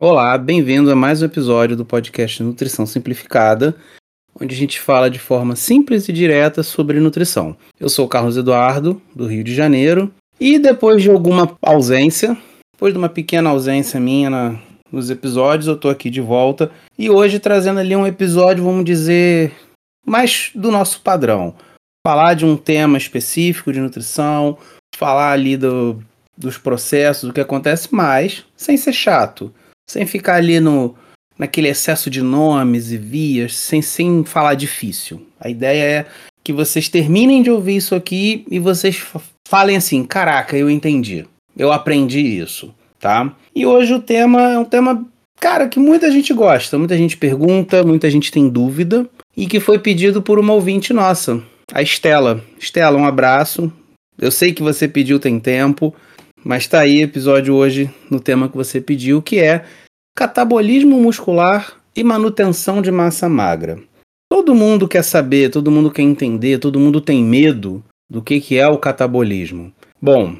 Olá, bem-vindo a mais um episódio do podcast Nutrição Simplificada, onde a gente fala de forma simples e direta sobre nutrição. Eu sou o Carlos Eduardo, do Rio de Janeiro, e depois de alguma ausência, depois de uma pequena ausência minha na, nos episódios, eu tô aqui de volta e hoje trazendo ali um episódio, vamos dizer, mais do nosso padrão. Falar de um tema específico de nutrição, falar ali do, dos processos, do que acontece, mas sem ser chato sem ficar ali no naquele excesso de nomes e vias, sem, sem falar difícil. A ideia é que vocês terminem de ouvir isso aqui e vocês falem assim: caraca, eu entendi, eu aprendi isso, tá? E hoje o tema é um tema, cara, que muita gente gosta, muita gente pergunta, muita gente tem dúvida e que foi pedido por uma ouvinte nossa, a Estela. Estela, um abraço. Eu sei que você pediu tem tempo. Mas tá aí episódio hoje no tema que você pediu, que é catabolismo muscular e manutenção de massa magra. Todo mundo quer saber, todo mundo quer entender, todo mundo tem medo do que, que é o catabolismo. Bom,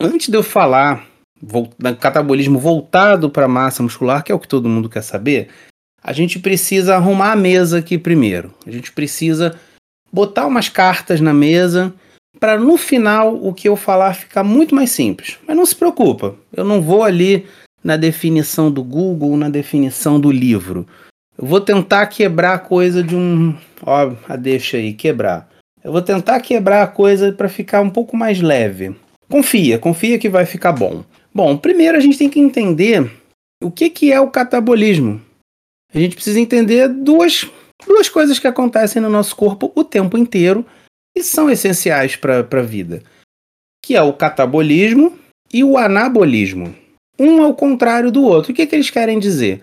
antes de eu falar do catabolismo voltado para massa muscular, que é o que todo mundo quer saber, a gente precisa arrumar a mesa aqui primeiro. A gente precisa botar umas cartas na mesa para no final o que eu falar ficar muito mais simples. Mas não se preocupa, eu não vou ali na definição do Google, na definição do livro. Eu vou tentar quebrar a coisa de um, ó, a deixa aí, quebrar. Eu vou tentar quebrar a coisa para ficar um pouco mais leve. Confia, confia que vai ficar bom. Bom, primeiro a gente tem que entender o que, que é o catabolismo. A gente precisa entender duas, duas coisas que acontecem no nosso corpo o tempo inteiro e são essenciais para a vida, que é o catabolismo e o anabolismo. Um é o contrário do outro. O que, que eles querem dizer?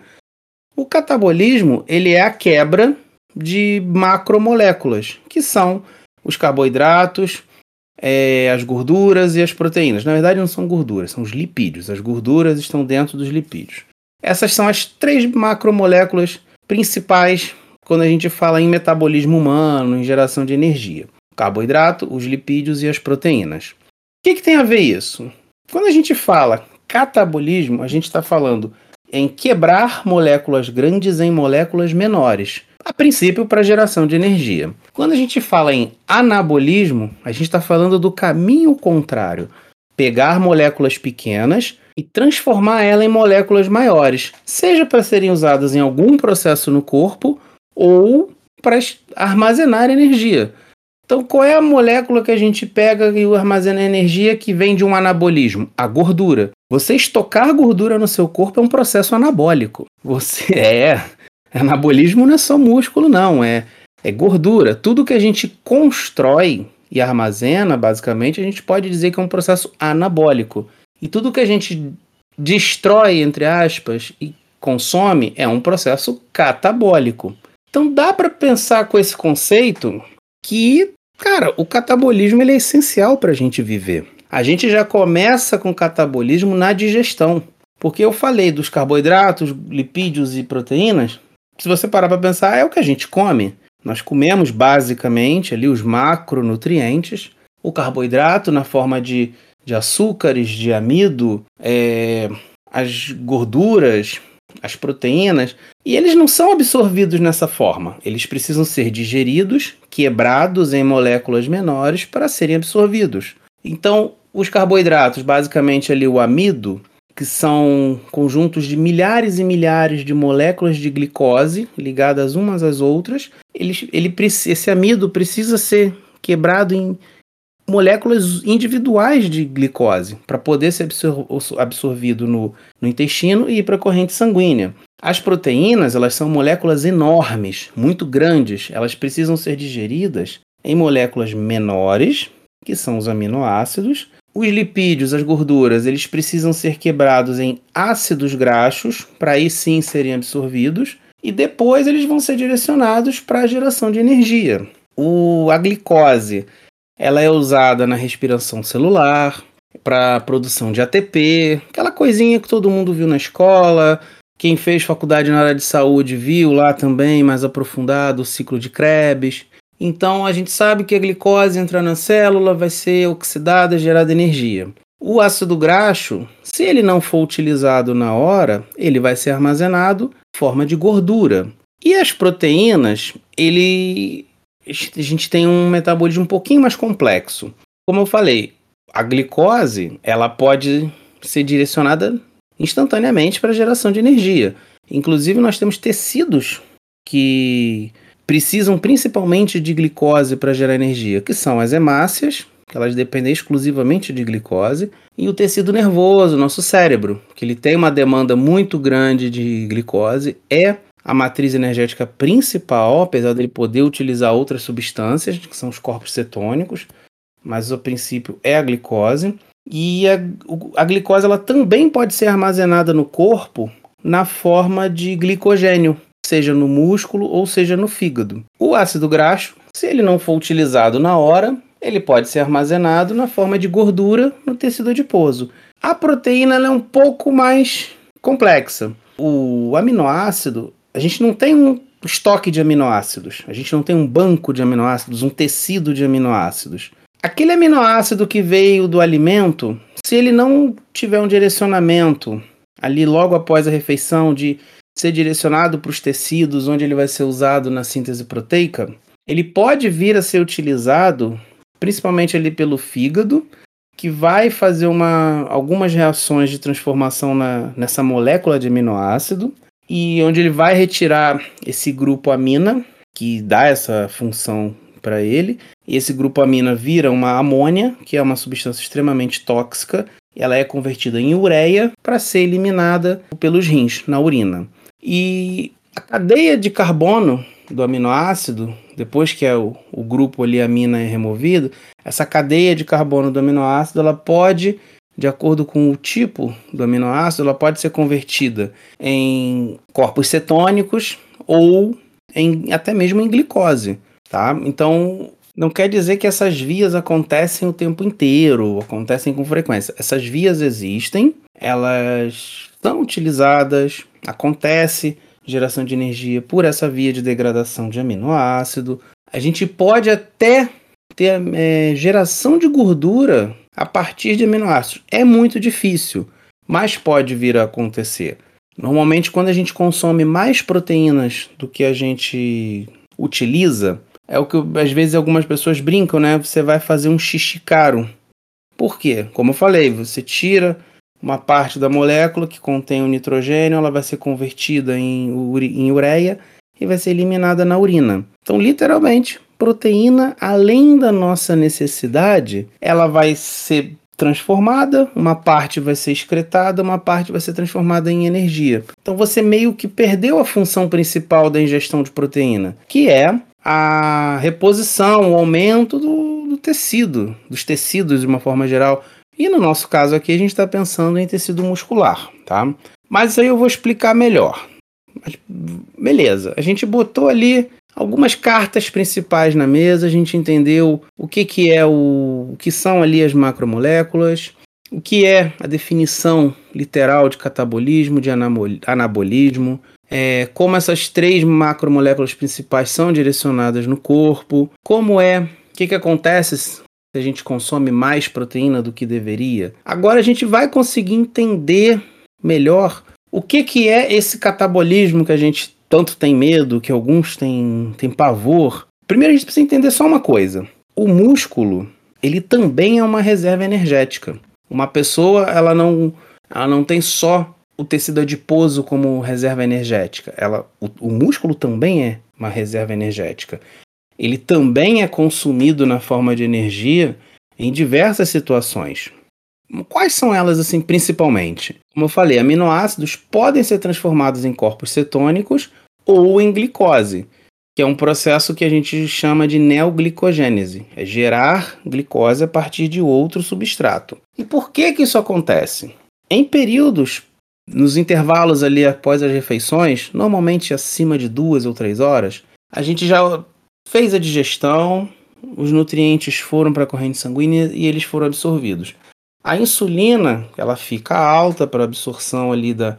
O catabolismo ele é a quebra de macromoléculas, que são os carboidratos, é, as gorduras e as proteínas. Na verdade, não são gorduras, são os lipídios. As gorduras estão dentro dos lipídios. Essas são as três macromoléculas principais quando a gente fala em metabolismo humano, em geração de energia carboidrato, os lipídios e as proteínas. O que, que tem a ver isso? Quando a gente fala catabolismo, a gente está falando em quebrar moléculas grandes em moléculas menores, a princípio para geração de energia. Quando a gente fala em anabolismo, a gente está falando do caminho contrário, pegar moléculas pequenas e transformar ela em moléculas maiores, seja para serem usadas em algum processo no corpo ou para armazenar energia. Então, qual é a molécula que a gente pega e armazena energia que vem de um anabolismo? A gordura. Você estocar gordura no seu corpo é um processo anabólico. Você é. Anabolismo não é só músculo, não. É, é gordura. Tudo que a gente constrói e armazena, basicamente, a gente pode dizer que é um processo anabólico. E tudo que a gente destrói, entre aspas, e consome é um processo catabólico. Então dá para pensar com esse conceito que Cara, o catabolismo ele é essencial para a gente viver. A gente já começa com catabolismo na digestão. Porque eu falei dos carboidratos, lipídios e proteínas. Se você parar para pensar, é o que a gente come. Nós comemos basicamente ali os macronutrientes, o carboidrato na forma de, de açúcares, de amido, é, as gorduras, as proteínas, e eles não são absorvidos nessa forma. Eles precisam ser digeridos, quebrados em moléculas menores para serem absorvidos. Então, os carboidratos, basicamente ali o amido, que são conjuntos de milhares e milhares de moléculas de glicose ligadas umas às outras, ele, ele, esse amido precisa ser quebrado em moléculas individuais de glicose para poder ser absor absorvido no, no intestino e ir para a corrente sanguínea. As proteínas, elas são moléculas enormes, muito grandes. Elas precisam ser digeridas em moléculas menores, que são os aminoácidos. Os lipídios, as gorduras, eles precisam ser quebrados em ácidos graxos para aí sim serem absorvidos e depois eles vão ser direcionados para a geração de energia. O, a glicose ela é usada na respiração celular, para produção de ATP, aquela coisinha que todo mundo viu na escola. Quem fez faculdade na área de saúde viu lá também mais aprofundado o ciclo de Krebs. Então a gente sabe que a glicose entra na célula, vai ser oxidada, gerada energia. O ácido graxo, se ele não for utilizado na hora, ele vai ser armazenado em forma de gordura. E as proteínas, ele a gente tem um metabolismo um pouquinho mais complexo. Como eu falei, a glicose, ela pode ser direcionada instantaneamente para a geração de energia. Inclusive, nós temos tecidos que precisam principalmente de glicose para gerar energia, que são as hemácias, que elas dependem exclusivamente de glicose, e o tecido nervoso, nosso cérebro, que ele tem uma demanda muito grande de glicose, é a matriz energética principal, apesar dele poder utilizar outras substâncias, que são os corpos cetônicos, mas o princípio é a glicose. E a, a glicose ela também pode ser armazenada no corpo na forma de glicogênio, seja no músculo ou seja no fígado. O ácido graxo, se ele não for utilizado na hora, ele pode ser armazenado na forma de gordura no tecido adiposo. A proteína é um pouco mais complexa. O aminoácido, a gente não tem um estoque de aminoácidos, a gente não tem um banco de aminoácidos, um tecido de aminoácidos. Aquele aminoácido que veio do alimento, se ele não tiver um direcionamento ali logo após a refeição de ser direcionado para os tecidos onde ele vai ser usado na síntese proteica, ele pode vir a ser utilizado principalmente ali pelo fígado, que vai fazer uma, algumas reações de transformação na, nessa molécula de aminoácido, e onde ele vai retirar esse grupo amina, que dá essa função para ele, e esse grupo amina vira uma amônia, que é uma substância extremamente tóxica, ela é convertida em ureia para ser eliminada pelos rins, na urina. E a cadeia de carbono do aminoácido, depois que é o, o grupo ali amina é removido, essa cadeia de carbono do aminoácido ela pode, de acordo com o tipo do aminoácido, ela pode ser convertida em corpos cetônicos ou em, até mesmo em glicose, tá? Então não quer dizer que essas vias acontecem o tempo inteiro, acontecem com frequência. Essas vias existem, elas são utilizadas, acontece geração de energia por essa via de degradação de aminoácido. A gente pode até ter é, geração de gordura a partir de aminoácidos. É muito difícil, mas pode vir a acontecer. Normalmente, quando a gente consome mais proteínas do que a gente utiliza, é o que às vezes algumas pessoas brincam, né? Você vai fazer um xixi caro. Por quê? Como eu falei, você tira uma parte da molécula que contém o nitrogênio, ela vai ser convertida em, em ureia e vai ser eliminada na urina. Então, literalmente, proteína, além da nossa necessidade, ela vai ser transformada, uma parte vai ser excretada, uma parte vai ser transformada em energia. Então você meio que perdeu a função principal da ingestão de proteína, que é a reposição, o aumento do, do tecido, dos tecidos de uma forma geral. E no nosso caso aqui, a gente está pensando em tecido muscular, tá? Mas aí eu vou explicar melhor. Beleza, a gente botou ali algumas cartas principais na mesa, a gente entendeu o que, que é o, o que são ali as macromoléculas, o que é a definição literal de catabolismo, de anabolismo, é, como essas três macromoléculas principais são direcionadas no corpo, como é, o que, que acontece se a gente consome mais proteína do que deveria. Agora a gente vai conseguir entender melhor o que, que é esse catabolismo que a gente tanto tem medo, que alguns têm, têm pavor. Primeiro a gente precisa entender só uma coisa. O músculo, ele também é uma reserva energética. Uma pessoa, ela não, ela não tem só o tecido adiposo como reserva energética. Ela, o, o músculo também é uma reserva energética ele também é consumido na forma de energia em diversas situações. Quais são elas, assim, principalmente? Como eu falei, aminoácidos podem ser transformados em corpos cetônicos ou em glicose, que é um processo que a gente chama de neoglicogênese, é gerar glicose a partir de outro substrato. E por que que isso acontece? Em períodos, nos intervalos ali após as refeições, normalmente acima de duas ou três horas, a gente já fez a digestão, os nutrientes foram para a corrente sanguínea e eles foram absorvidos. A insulina, ela fica alta para absorção ali da,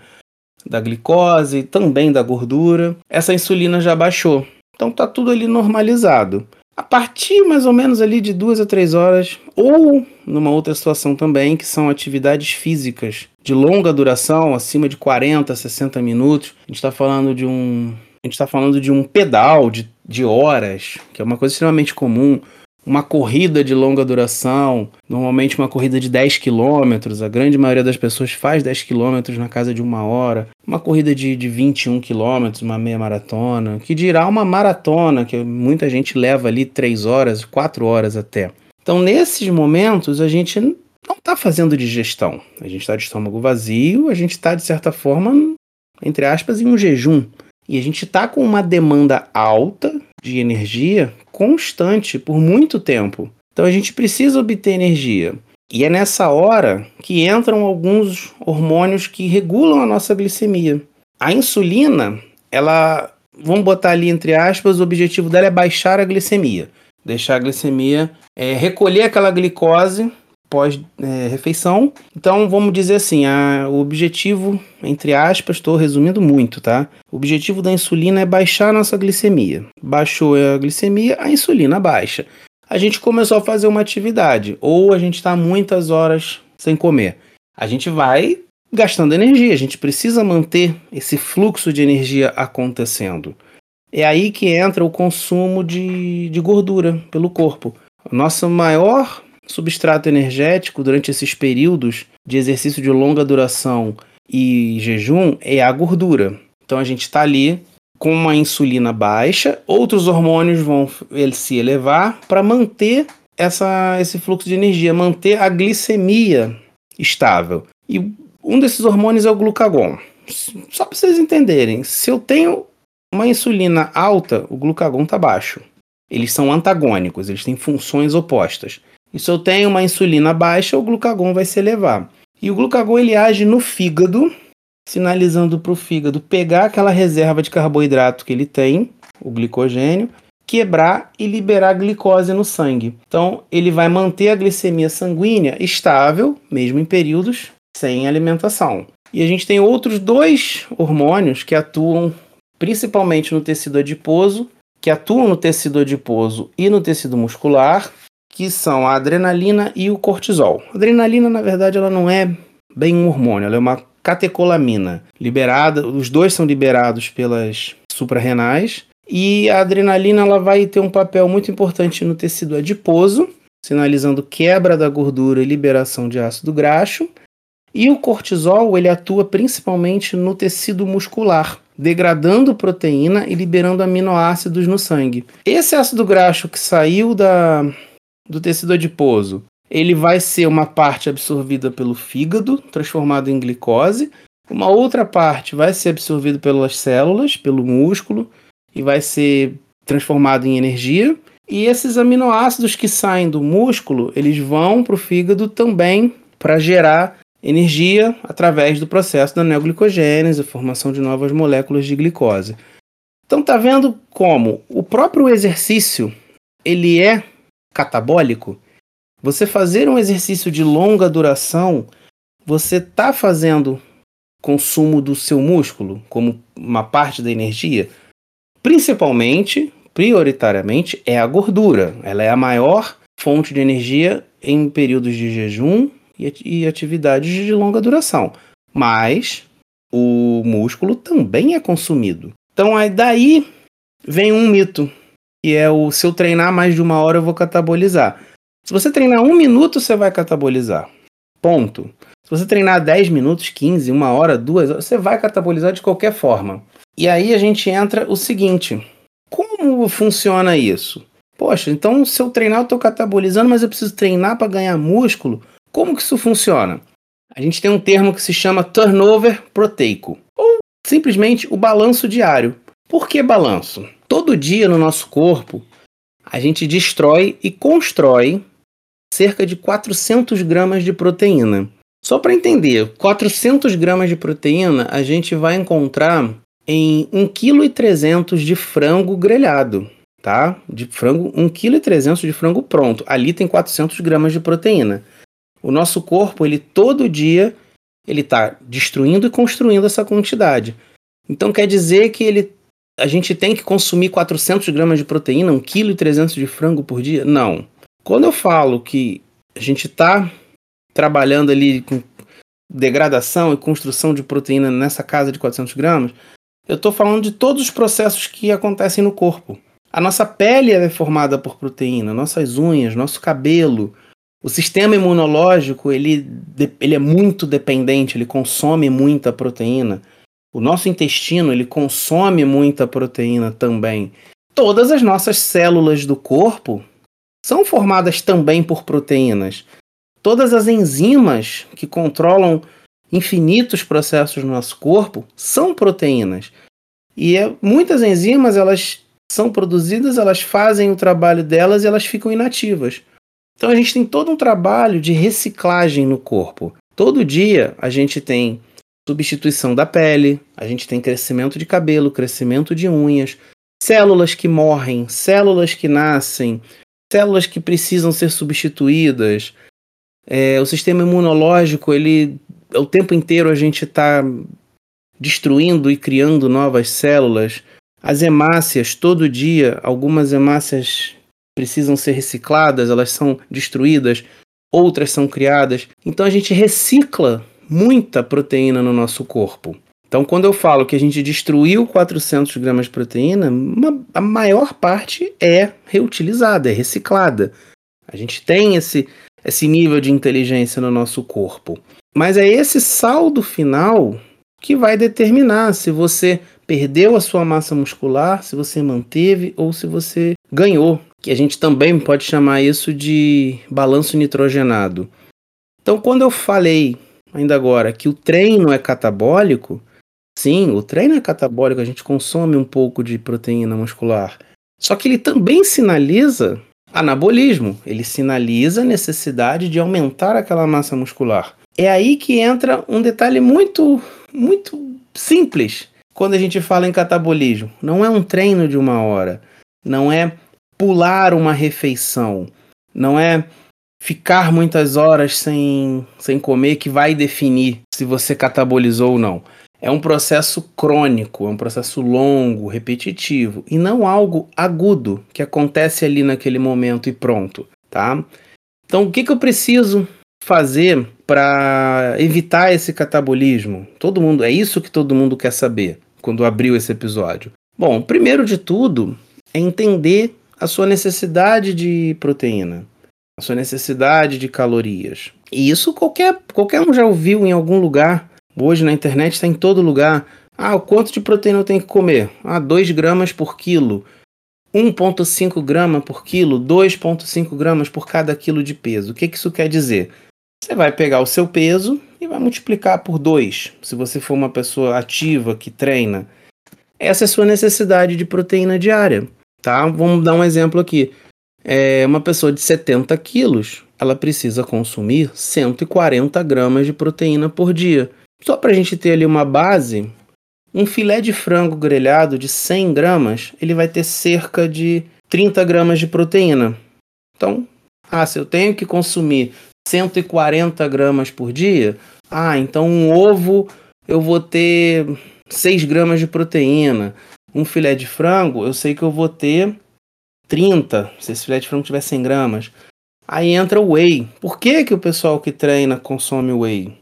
da glicose também da gordura. Essa insulina já baixou. Então tá tudo ali normalizado. A partir mais ou menos ali de duas a três horas, ou numa outra situação também, que são atividades físicas de longa duração, acima de 40, 60 minutos. A gente está falando de um. A gente está falando de um pedal de, de horas, que é uma coisa extremamente comum uma corrida de longa duração, normalmente uma corrida de 10 quilômetros, a grande maioria das pessoas faz 10 quilômetros na casa de uma hora, uma corrida de, de 21 quilômetros, uma meia maratona, que dirá uma maratona, que muita gente leva ali 3 horas, 4 horas até. Então, nesses momentos, a gente não está fazendo digestão, a gente está de estômago vazio, a gente está, de certa forma, entre aspas, em um jejum. E a gente está com uma demanda alta de energia constante por muito tempo. Então a gente precisa obter energia. E é nessa hora que entram alguns hormônios que regulam a nossa glicemia. A insulina, ela, vamos botar ali entre aspas, o objetivo dela é baixar a glicemia. Deixar a glicemia, é, recolher aquela glicose pós-refeição. É, então, vamos dizer assim, a, o objetivo, entre aspas, estou resumindo muito, tá? O objetivo da insulina é baixar a nossa glicemia. Baixou a glicemia, a insulina baixa. A gente começou a fazer uma atividade, ou a gente está muitas horas sem comer. A gente vai gastando energia, a gente precisa manter esse fluxo de energia acontecendo. É aí que entra o consumo de, de gordura pelo corpo. Nossa maior substrato energético durante esses períodos de exercício de longa duração e jejum é a gordura. Então a gente está ali com uma insulina baixa, outros hormônios vão se elevar para manter essa, esse fluxo de energia, manter a glicemia estável. E um desses hormônios é o glucagon. Só para vocês entenderem, se eu tenho uma insulina alta, o glucagon está baixo. Eles são antagônicos, eles têm funções opostas. E se eu tenho uma insulina baixa, o glucagon vai se elevar. E o glucagon ele age no fígado, sinalizando para o fígado pegar aquela reserva de carboidrato que ele tem, o glicogênio, quebrar e liberar glicose no sangue. Então, ele vai manter a glicemia sanguínea estável, mesmo em períodos sem alimentação. E a gente tem outros dois hormônios que atuam principalmente no tecido adiposo, que atuam no tecido adiposo e no tecido muscular, que são a adrenalina e o cortisol. A adrenalina, na verdade, ela não é bem um hormônio, ela é uma catecolamina, liberada, os dois são liberados pelas suprarrenais, e a adrenalina ela vai ter um papel muito importante no tecido adiposo, sinalizando quebra da gordura e liberação de ácido graxo. E o cortisol ele atua principalmente no tecido muscular, degradando proteína e liberando aminoácidos no sangue. Esse ácido graxo que saiu da, do tecido adiposo, ele vai ser uma parte absorvida pelo fígado, transformado em glicose, uma outra parte vai ser absorvida pelas células, pelo músculo, e vai ser transformado em energia. E esses aminoácidos que saem do músculo, eles vão para o fígado também para gerar energia através do processo da neoglicogênese, a formação de novas moléculas de glicose. Então tá vendo como o próprio exercício ele é catabólico, você fazer um exercício de longa duração, você está fazendo consumo do seu músculo como uma parte da energia? Principalmente, prioritariamente, é a gordura. Ela é a maior fonte de energia em períodos de jejum e atividades de longa duração. Mas o músculo também é consumido. Então aí daí vem um mito que é o se eu treinar mais de uma hora eu vou catabolizar. Se você treinar um minuto, você vai catabolizar. Ponto. Se você treinar 10 minutos, 15, uma hora, duas horas, você vai catabolizar de qualquer forma. E aí a gente entra o seguinte: como funciona isso? Poxa, então se eu treinar, eu estou catabolizando, mas eu preciso treinar para ganhar músculo. Como que isso funciona? A gente tem um termo que se chama turnover proteico, ou simplesmente o balanço diário. Por que balanço? Todo dia no nosso corpo, a gente destrói e constrói cerca de 400 gramas de proteína. Só para entender, 400 gramas de proteína a gente vai encontrar em 1,3 kg de frango grelhado, tá? De frango, 1,3 kg de frango pronto. Ali tem 400 gramas de proteína. O nosso corpo, ele todo dia, ele está destruindo e construindo essa quantidade. Então quer dizer que ele a gente tem que consumir 400 gramas de proteína, 1,3 kg de frango por dia? Não. Quando eu falo que a gente está trabalhando ali com degradação e construção de proteína nessa casa de 400 gramas, eu estou falando de todos os processos que acontecem no corpo. A nossa pele é formada por proteína, nossas unhas, nosso cabelo. O sistema imunológico ele, ele é muito dependente, ele consome muita proteína. O nosso intestino ele consome muita proteína também. Todas as nossas células do corpo são formadas também por proteínas. Todas as enzimas que controlam infinitos processos no nosso corpo são proteínas. E é, muitas enzimas elas são produzidas, elas fazem o trabalho delas e elas ficam inativas. Então a gente tem todo um trabalho de reciclagem no corpo. Todo dia a gente tem substituição da pele, a gente tem crescimento de cabelo, crescimento de unhas, células que morrem, células que nascem, células que precisam ser substituídas. É, o sistema imunológico, ele o tempo inteiro a gente está destruindo e criando novas células. As hemácias, todo dia, algumas hemácias precisam ser recicladas, elas são destruídas, outras são criadas. Então a gente recicla muita proteína no nosso corpo. Então, quando eu falo que a gente destruiu 400 gramas de proteína, uma, a maior parte é reutilizada, é reciclada. A gente tem esse, esse nível de inteligência no nosso corpo. Mas é esse saldo final que vai determinar se você perdeu a sua massa muscular, se você manteve ou se você ganhou. Que a gente também pode chamar isso de balanço nitrogenado. Então, quando eu falei ainda agora que o treino é catabólico, sim, o treino é catabólico, a gente consome um pouco de proteína muscular. Só que ele também sinaliza anabolismo, ele sinaliza a necessidade de aumentar aquela massa muscular. É aí que entra um detalhe muito, muito simples quando a gente fala em catabolismo. Não é um treino de uma hora, não é pular uma refeição, não é ficar muitas horas sem, sem comer que vai definir se você catabolizou ou não. É um processo crônico, é um processo longo, repetitivo e não algo agudo que acontece ali naquele momento e pronto, tá? Então, o que, que eu preciso fazer para evitar esse catabolismo? Todo mundo, é isso que todo mundo quer saber quando abriu esse episódio. Bom, primeiro de tudo é entender a sua necessidade de proteína a sua necessidade de calorias. E isso qualquer, qualquer um já ouviu em algum lugar. Hoje na internet está em todo lugar. Ah, o quanto de proteína eu tenho que comer? Ah, 2 gramas por quilo. 1,5 grama por quilo, 2,5 gramas por cada quilo de peso. O que, que isso quer dizer? Você vai pegar o seu peso e vai multiplicar por 2, se você for uma pessoa ativa que treina. Essa é a sua necessidade de proteína diária, tá? Vamos dar um exemplo aqui é, uma pessoa de 70 quilos, ela precisa consumir 140 gramas de proteína por dia. Só para a gente ter ali uma base, um filé de frango grelhado de 100 gramas, ele vai ter cerca de 30 gramas de proteína. Então, ah, se eu tenho que consumir 140 gramas por dia, ah, então um ovo eu vou ter 6 gramas de proteína. Um filé de frango, eu sei que eu vou ter 30, se esse filé de frango tiver 100 gramas. Aí entra o whey. Por que, que o pessoal que treina consome whey?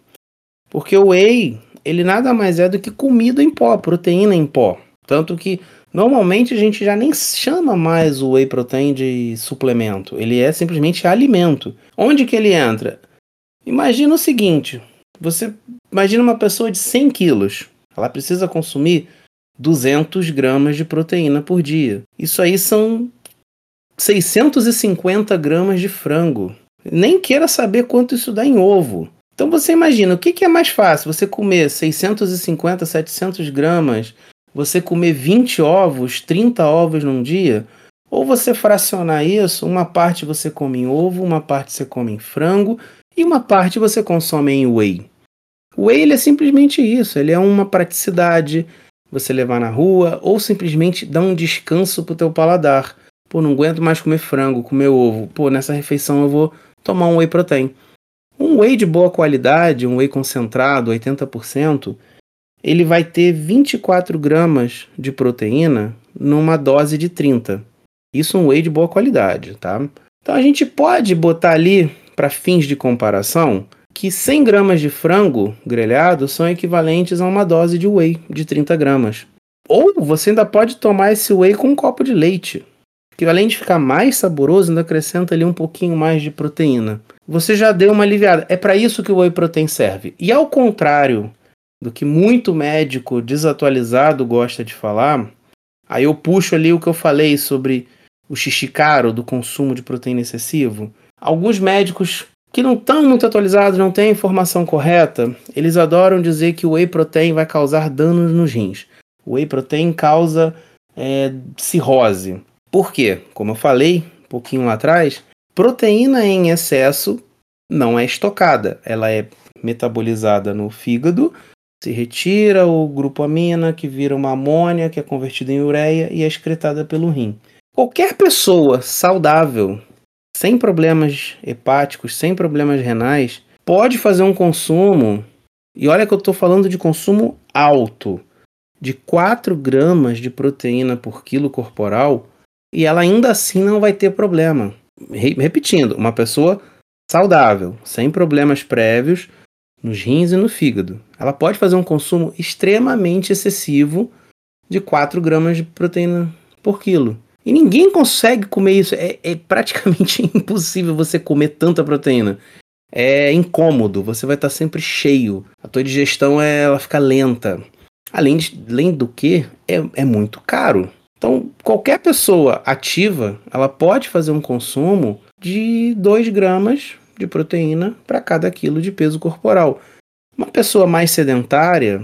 Porque o whey, ele nada mais é do que comida em pó, proteína em pó. Tanto que normalmente a gente já nem chama mais o whey protein de suplemento. Ele é simplesmente alimento. Onde que ele entra? Imagina o seguinte: você imagina uma pessoa de 100 quilos. Ela precisa consumir 200 gramas de proteína por dia. Isso aí são 650 gramas de frango. Nem queira saber quanto isso dá em ovo. Então você imagina, o que, que é mais fácil? Você comer 650, 700 gramas, você comer 20 ovos, 30 ovos num dia? Ou você fracionar isso, uma parte você come em ovo, uma parte você come em frango e uma parte você consome em whey. O whey é simplesmente isso, ele é uma praticidade, você levar na rua ou simplesmente dar um descanso para o teu paladar. Pô, não aguento mais comer frango, comer ovo. Pô, nessa refeição eu vou tomar um whey protein. Um whey de boa qualidade, um whey concentrado, 80%, ele vai ter 24 gramas de proteína numa dose de 30. Isso um whey de boa qualidade, tá? Então a gente pode botar ali, para fins de comparação, que 100 gramas de frango grelhado são equivalentes a uma dose de whey de 30 gramas. Ou você ainda pode tomar esse whey com um copo de leite, que além de ficar mais saboroso, ainda acrescenta ali um pouquinho mais de proteína. Você já deu uma aliviada. É para isso que o whey protein serve. E ao contrário do que muito médico desatualizado gosta de falar, aí eu puxo ali o que eu falei sobre o xixi caro do consumo de proteína excessivo. Alguns médicos que não estão muito atualizados, não têm a informação correta, eles adoram dizer que o whey protein vai causar danos nos rins. O whey protein causa é, cirrose. Por quê? Como eu falei um pouquinho lá atrás, proteína em excesso não é estocada, ela é metabolizada no fígado se retira o grupo amina, que vira uma amônia, que é convertida em ureia e é excretada pelo rim. Qualquer pessoa saudável, sem problemas hepáticos, sem problemas renais, pode fazer um consumo, e olha que eu estou falando de consumo alto, de 4 gramas de proteína por quilo corporal, e ela ainda assim não vai ter problema. Repetindo, uma pessoa saudável, sem problemas prévios, nos rins e no fígado. Ela pode fazer um consumo extremamente excessivo de 4 gramas de proteína por quilo. E ninguém consegue comer isso. É, é praticamente impossível você comer tanta proteína. É incômodo, você vai estar sempre cheio. A tua digestão é, ela fica lenta. Além, de, além do que, é, é muito caro. Então, qualquer pessoa ativa, ela pode fazer um consumo de 2 gramas de proteína para cada quilo de peso corporal. Uma pessoa mais sedentária,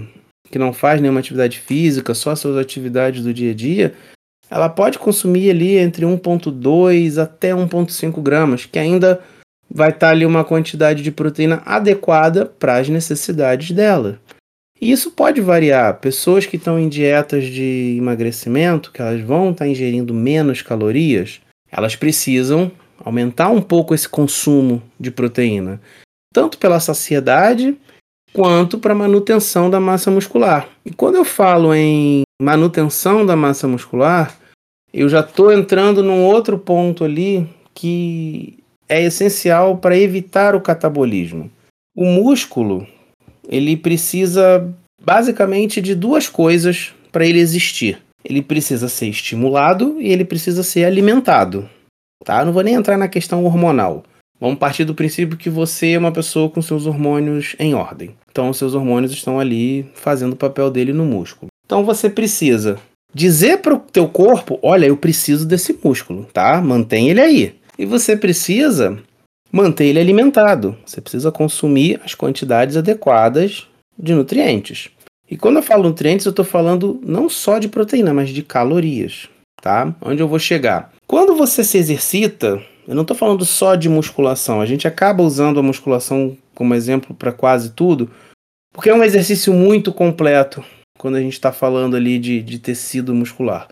que não faz nenhuma atividade física, só suas atividades do dia a dia, ela pode consumir ali entre 1,2 até 1,5 gramas, que ainda vai estar tá ali uma quantidade de proteína adequada para as necessidades dela. E isso pode variar. Pessoas que estão em dietas de emagrecimento, que elas vão estar tá ingerindo menos calorias, elas precisam aumentar um pouco esse consumo de proteína, tanto pela saciedade quanto para manutenção da massa muscular. E quando eu falo em manutenção da massa muscular, eu já estou entrando num outro ponto ali que é essencial para evitar o catabolismo. O músculo, ele precisa basicamente de duas coisas para ele existir. Ele precisa ser estimulado e ele precisa ser alimentado tá? Não vou nem entrar na questão hormonal. Vamos partir do princípio que você é uma pessoa com seus hormônios em ordem. Então, seus hormônios estão ali fazendo o papel dele no músculo. Então, você precisa dizer para o teu corpo, olha, eu preciso desse músculo, tá? Mantém ele aí. E você precisa manter ele alimentado. Você precisa consumir as quantidades adequadas de nutrientes. E quando eu falo nutrientes, eu estou falando não só de proteína, mas de calorias, tá? Onde eu vou chegar? Quando você se exercita, eu não estou falando só de musculação, a gente acaba usando a musculação como exemplo para quase tudo, porque é um exercício muito completo quando a gente está falando ali de, de tecido muscular.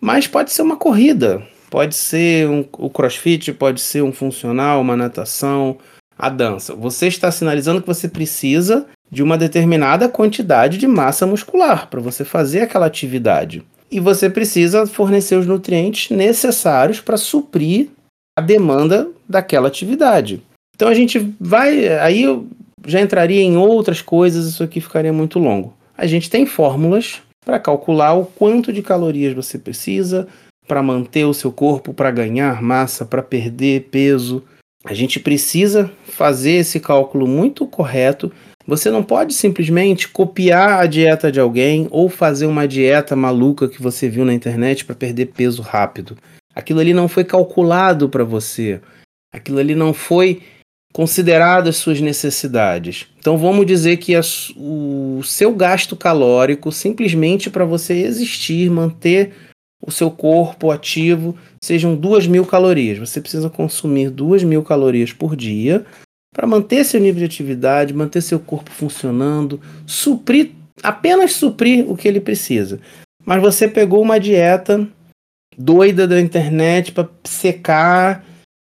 Mas pode ser uma corrida, pode ser um, o crossfit, pode ser um funcional, uma natação, a dança. Você está sinalizando que você precisa de uma determinada quantidade de massa muscular para você fazer aquela atividade e você precisa fornecer os nutrientes necessários para suprir a demanda daquela atividade. Então a gente vai. Aí eu já entraria em outras coisas, isso aqui ficaria muito longo. A gente tem fórmulas para calcular o quanto de calorias você precisa para manter o seu corpo, para ganhar massa, para perder peso. A gente precisa fazer esse cálculo muito correto você não pode simplesmente copiar a dieta de alguém ou fazer uma dieta maluca que você viu na internet para perder peso rápido. Aquilo ali não foi calculado para você. Aquilo ali não foi considerado as suas necessidades. Então vamos dizer que o seu gasto calórico, simplesmente para você existir, manter o seu corpo ativo, sejam duas mil calorias. Você precisa consumir duas mil calorias por dia para manter seu nível de atividade, manter seu corpo funcionando, suprir, apenas suprir o que ele precisa. Mas você pegou uma dieta doida da internet para secar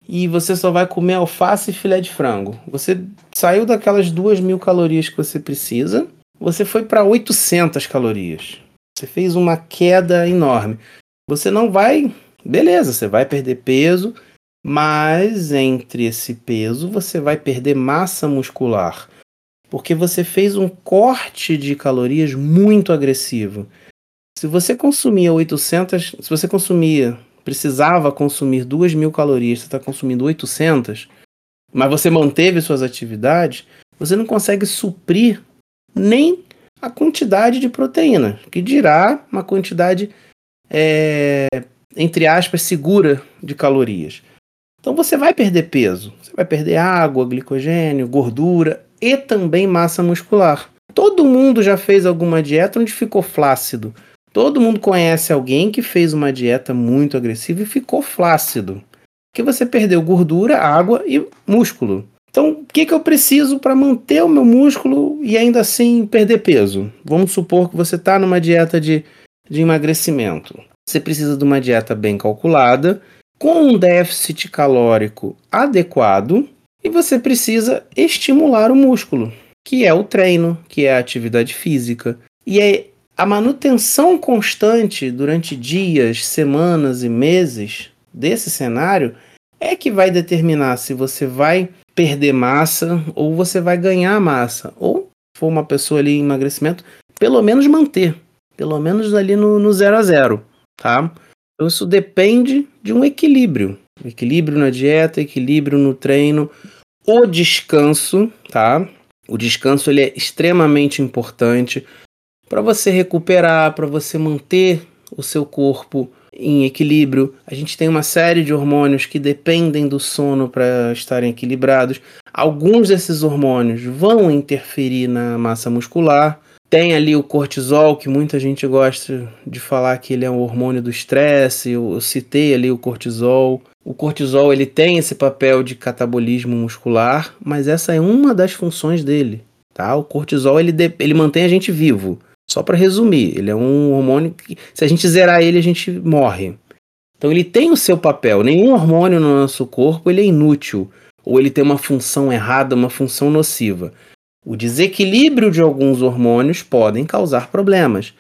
e você só vai comer alface e filé de frango. Você saiu daquelas duas mil calorias que você precisa você foi para 800 calorias. Você fez uma queda enorme. Você não vai, beleza, você vai perder peso, mas entre esse peso você vai perder massa muscular. Porque você fez um corte de calorias muito agressivo. Se você consumia 800, se você consumia, precisava consumir 2 mil calorias, você está consumindo 800, mas você manteve suas atividades, você não consegue suprir nem a quantidade de proteína, que dirá uma quantidade, é, entre aspas, segura de calorias. Então você vai perder peso, você vai perder água, glicogênio, gordura e também massa muscular. Todo mundo já fez alguma dieta onde ficou flácido. Todo mundo conhece alguém que fez uma dieta muito agressiva e ficou flácido. Que você perdeu gordura, água e músculo. Então, o que, que eu preciso para manter o meu músculo e ainda assim perder peso? Vamos supor que você está numa dieta de, de emagrecimento. Você precisa de uma dieta bem calculada, com um déficit calórico adequado, e você precisa estimular o músculo, que é o treino, que é a atividade física. E é a manutenção constante durante dias, semanas e meses desse cenário é que vai determinar se você vai perder massa ou você vai ganhar massa. Ou for uma pessoa ali em emagrecimento, pelo menos manter. Pelo menos ali no, no zero a zero, tá? Então isso depende de um equilíbrio. Equilíbrio na dieta, equilíbrio no treino, o descanso, tá? O descanso ele é extremamente importante para você recuperar, para você manter o seu corpo em equilíbrio. A gente tem uma série de hormônios que dependem do sono para estarem equilibrados. Alguns desses hormônios vão interferir na massa muscular. Tem ali o cortisol, que muita gente gosta de falar que ele é um hormônio do estresse. Eu, citei ali o cortisol. O cortisol ele tem esse papel de catabolismo muscular, mas essa é uma das funções dele. Tá? O cortisol ele, ele mantém a gente vivo. Só para resumir, ele é um hormônio que, se a gente zerar ele, a gente morre. Então ele tem o seu papel. Nenhum hormônio no nosso corpo ele é inútil ou ele tem uma função errada, uma função nociva. O desequilíbrio de alguns hormônios podem causar problemas.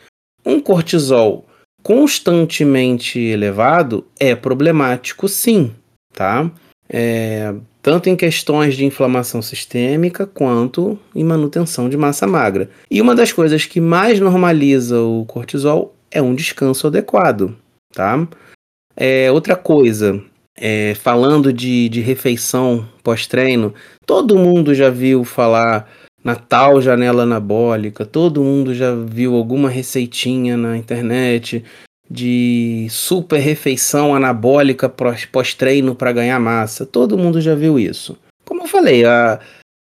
Um cortisol constantemente elevado é problemático, sim, tá? É, tanto em questões de inflamação sistêmica quanto em manutenção de massa magra. E uma das coisas que mais normaliza o cortisol é um descanso adequado, tá? É, outra coisa, é, falando de, de refeição pós-treino, todo mundo já viu falar na tal janela anabólica, todo mundo já viu alguma receitinha na internet de super refeição anabólica pós-treino para ganhar massa. Todo mundo já viu isso. Como eu falei, a,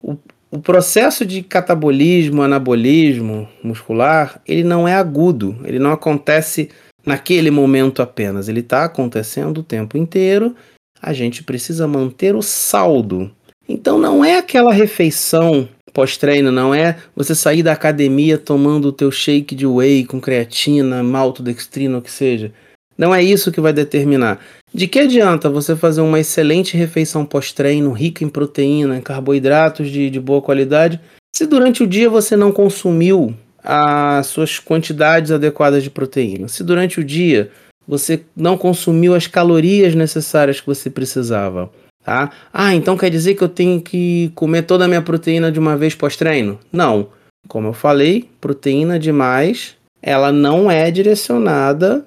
o, o processo de catabolismo, anabolismo muscular, ele não é agudo, ele não acontece naquele momento apenas, ele está acontecendo o tempo inteiro. A gente precisa manter o saldo. Então não é aquela refeição pós-treino, não é você sair da academia tomando o teu shake de whey com creatina, maltodextrina, o que seja. Não é isso que vai determinar. De que adianta você fazer uma excelente refeição pós-treino, rica em proteína, em carboidratos de, de boa qualidade, se durante o dia você não consumiu as suas quantidades adequadas de proteína? Se durante o dia você não consumiu as calorias necessárias que você precisava? Tá? Ah, então quer dizer que eu tenho que comer toda a minha proteína de uma vez pós-treino? Não. Como eu falei, proteína demais, ela não é direcionada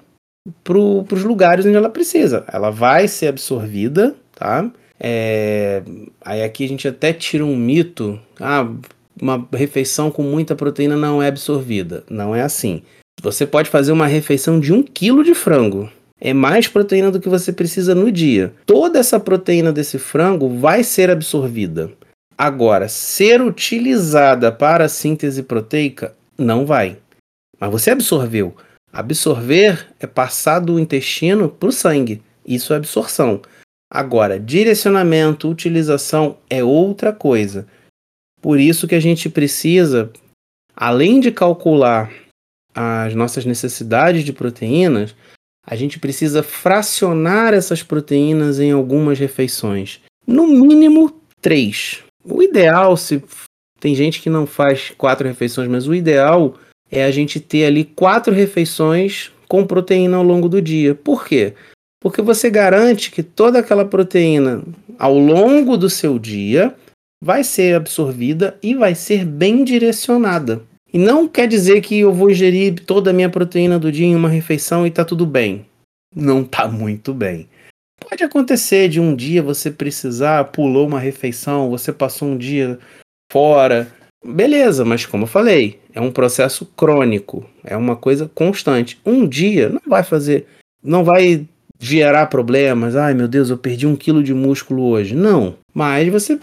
para os lugares onde ela precisa. Ela vai ser absorvida, tá? É... Aí aqui a gente até tira um mito. Ah, uma refeição com muita proteína não é absorvida. Não é assim. Você pode fazer uma refeição de um quilo de frango é mais proteína do que você precisa no dia. Toda essa proteína desse frango vai ser absorvida. Agora, ser utilizada para a síntese proteica, não vai. Mas você absorveu. Absorver é passar do intestino para o sangue. Isso é absorção. Agora, direcionamento, utilização é outra coisa. Por isso que a gente precisa, além de calcular as nossas necessidades de proteínas, a gente precisa fracionar essas proteínas em algumas refeições. No mínimo três. O ideal, se Tem gente que não faz quatro refeições, mas o ideal é a gente ter ali quatro refeições com proteína ao longo do dia. Por quê? Porque você garante que toda aquela proteína ao longo do seu dia vai ser absorvida e vai ser bem direcionada. E não quer dizer que eu vou ingerir toda a minha proteína do dia em uma refeição e tá tudo bem. Não tá muito bem. Pode acontecer de um dia você precisar, pulou uma refeição, você passou um dia fora. Beleza, mas como eu falei, é um processo crônico, é uma coisa constante. Um dia não vai fazer, não vai gerar problemas. Ai meu Deus, eu perdi um quilo de músculo hoje. Não, mas você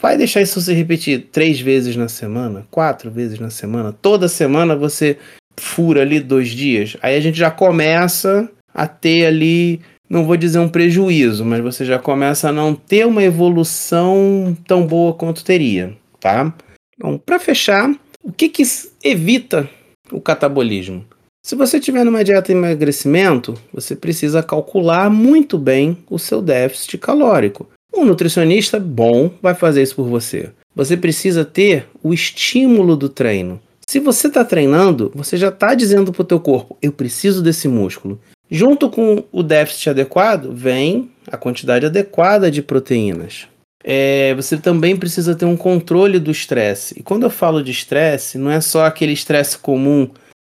vai deixar isso se repetir três vezes na semana, quatro vezes na semana. Toda semana você fura ali dois dias. Aí a gente já começa a ter ali não vou dizer um prejuízo, mas você já começa a não ter uma evolução tão boa quanto teria, tá? Então, para fechar, o que, que evita o catabolismo? Se você tiver numa dieta de emagrecimento, você precisa calcular muito bem o seu déficit calórico. Um nutricionista bom vai fazer isso por você. Você precisa ter o estímulo do treino. Se você está treinando, você já está dizendo para o teu corpo: eu preciso desse músculo. Junto com o déficit adequado, vem a quantidade adequada de proteínas. É, você também precisa ter um controle do estresse. E quando eu falo de estresse, não é só aquele estresse comum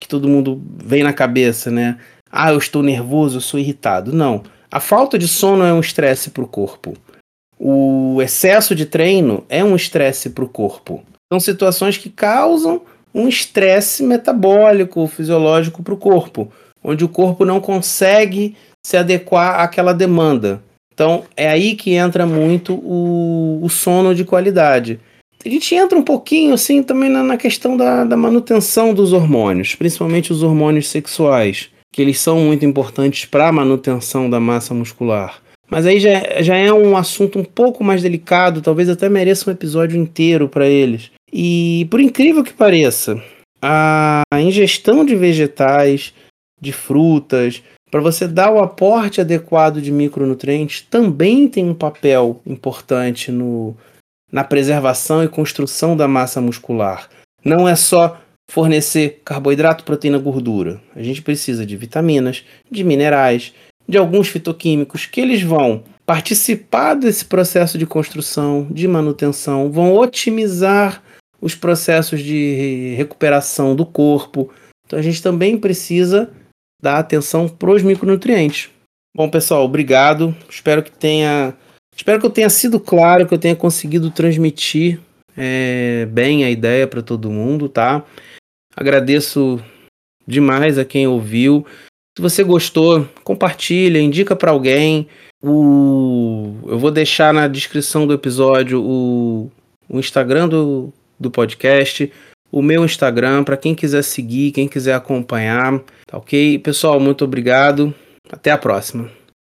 que todo mundo vem na cabeça, né? Ah, eu estou nervoso, eu sou irritado. Não. A falta de sono é um estresse para o corpo. O excesso de treino é um estresse para o corpo. São situações que causam um estresse metabólico, fisiológico para o corpo onde o corpo não consegue se adequar àquela demanda. Então é aí que entra muito o, o sono de qualidade. A gente entra um pouquinho assim também na, na questão da, da manutenção dos hormônios, principalmente os hormônios sexuais, que eles são muito importantes para a manutenção da massa muscular. Mas aí já, já é um assunto um pouco mais delicado, talvez até mereça um episódio inteiro para eles. E por incrível que pareça, a ingestão de vegetais, de frutas, para você dar o aporte adequado de micronutrientes, também tem um papel importante no, na preservação e construção da massa muscular. Não é só fornecer carboidrato, proteína, gordura. A gente precisa de vitaminas, de minerais, de alguns fitoquímicos que eles vão participar desse processo de construção, de manutenção, vão otimizar os processos de recuperação do corpo. Então a gente também precisa dar atenção para os micronutrientes. Bom, pessoal, obrigado. Espero que tenha, espero que eu tenha sido claro, que eu tenha conseguido transmitir é, bem a ideia para todo mundo, tá? Agradeço demais a quem ouviu. Se você gostou, compartilha, indica para alguém. O... Eu vou deixar na descrição do episódio o, o Instagram do, do podcast, o meu Instagram para quem quiser seguir, quem quiser acompanhar, tá ok? Pessoal, muito obrigado. Até a próxima.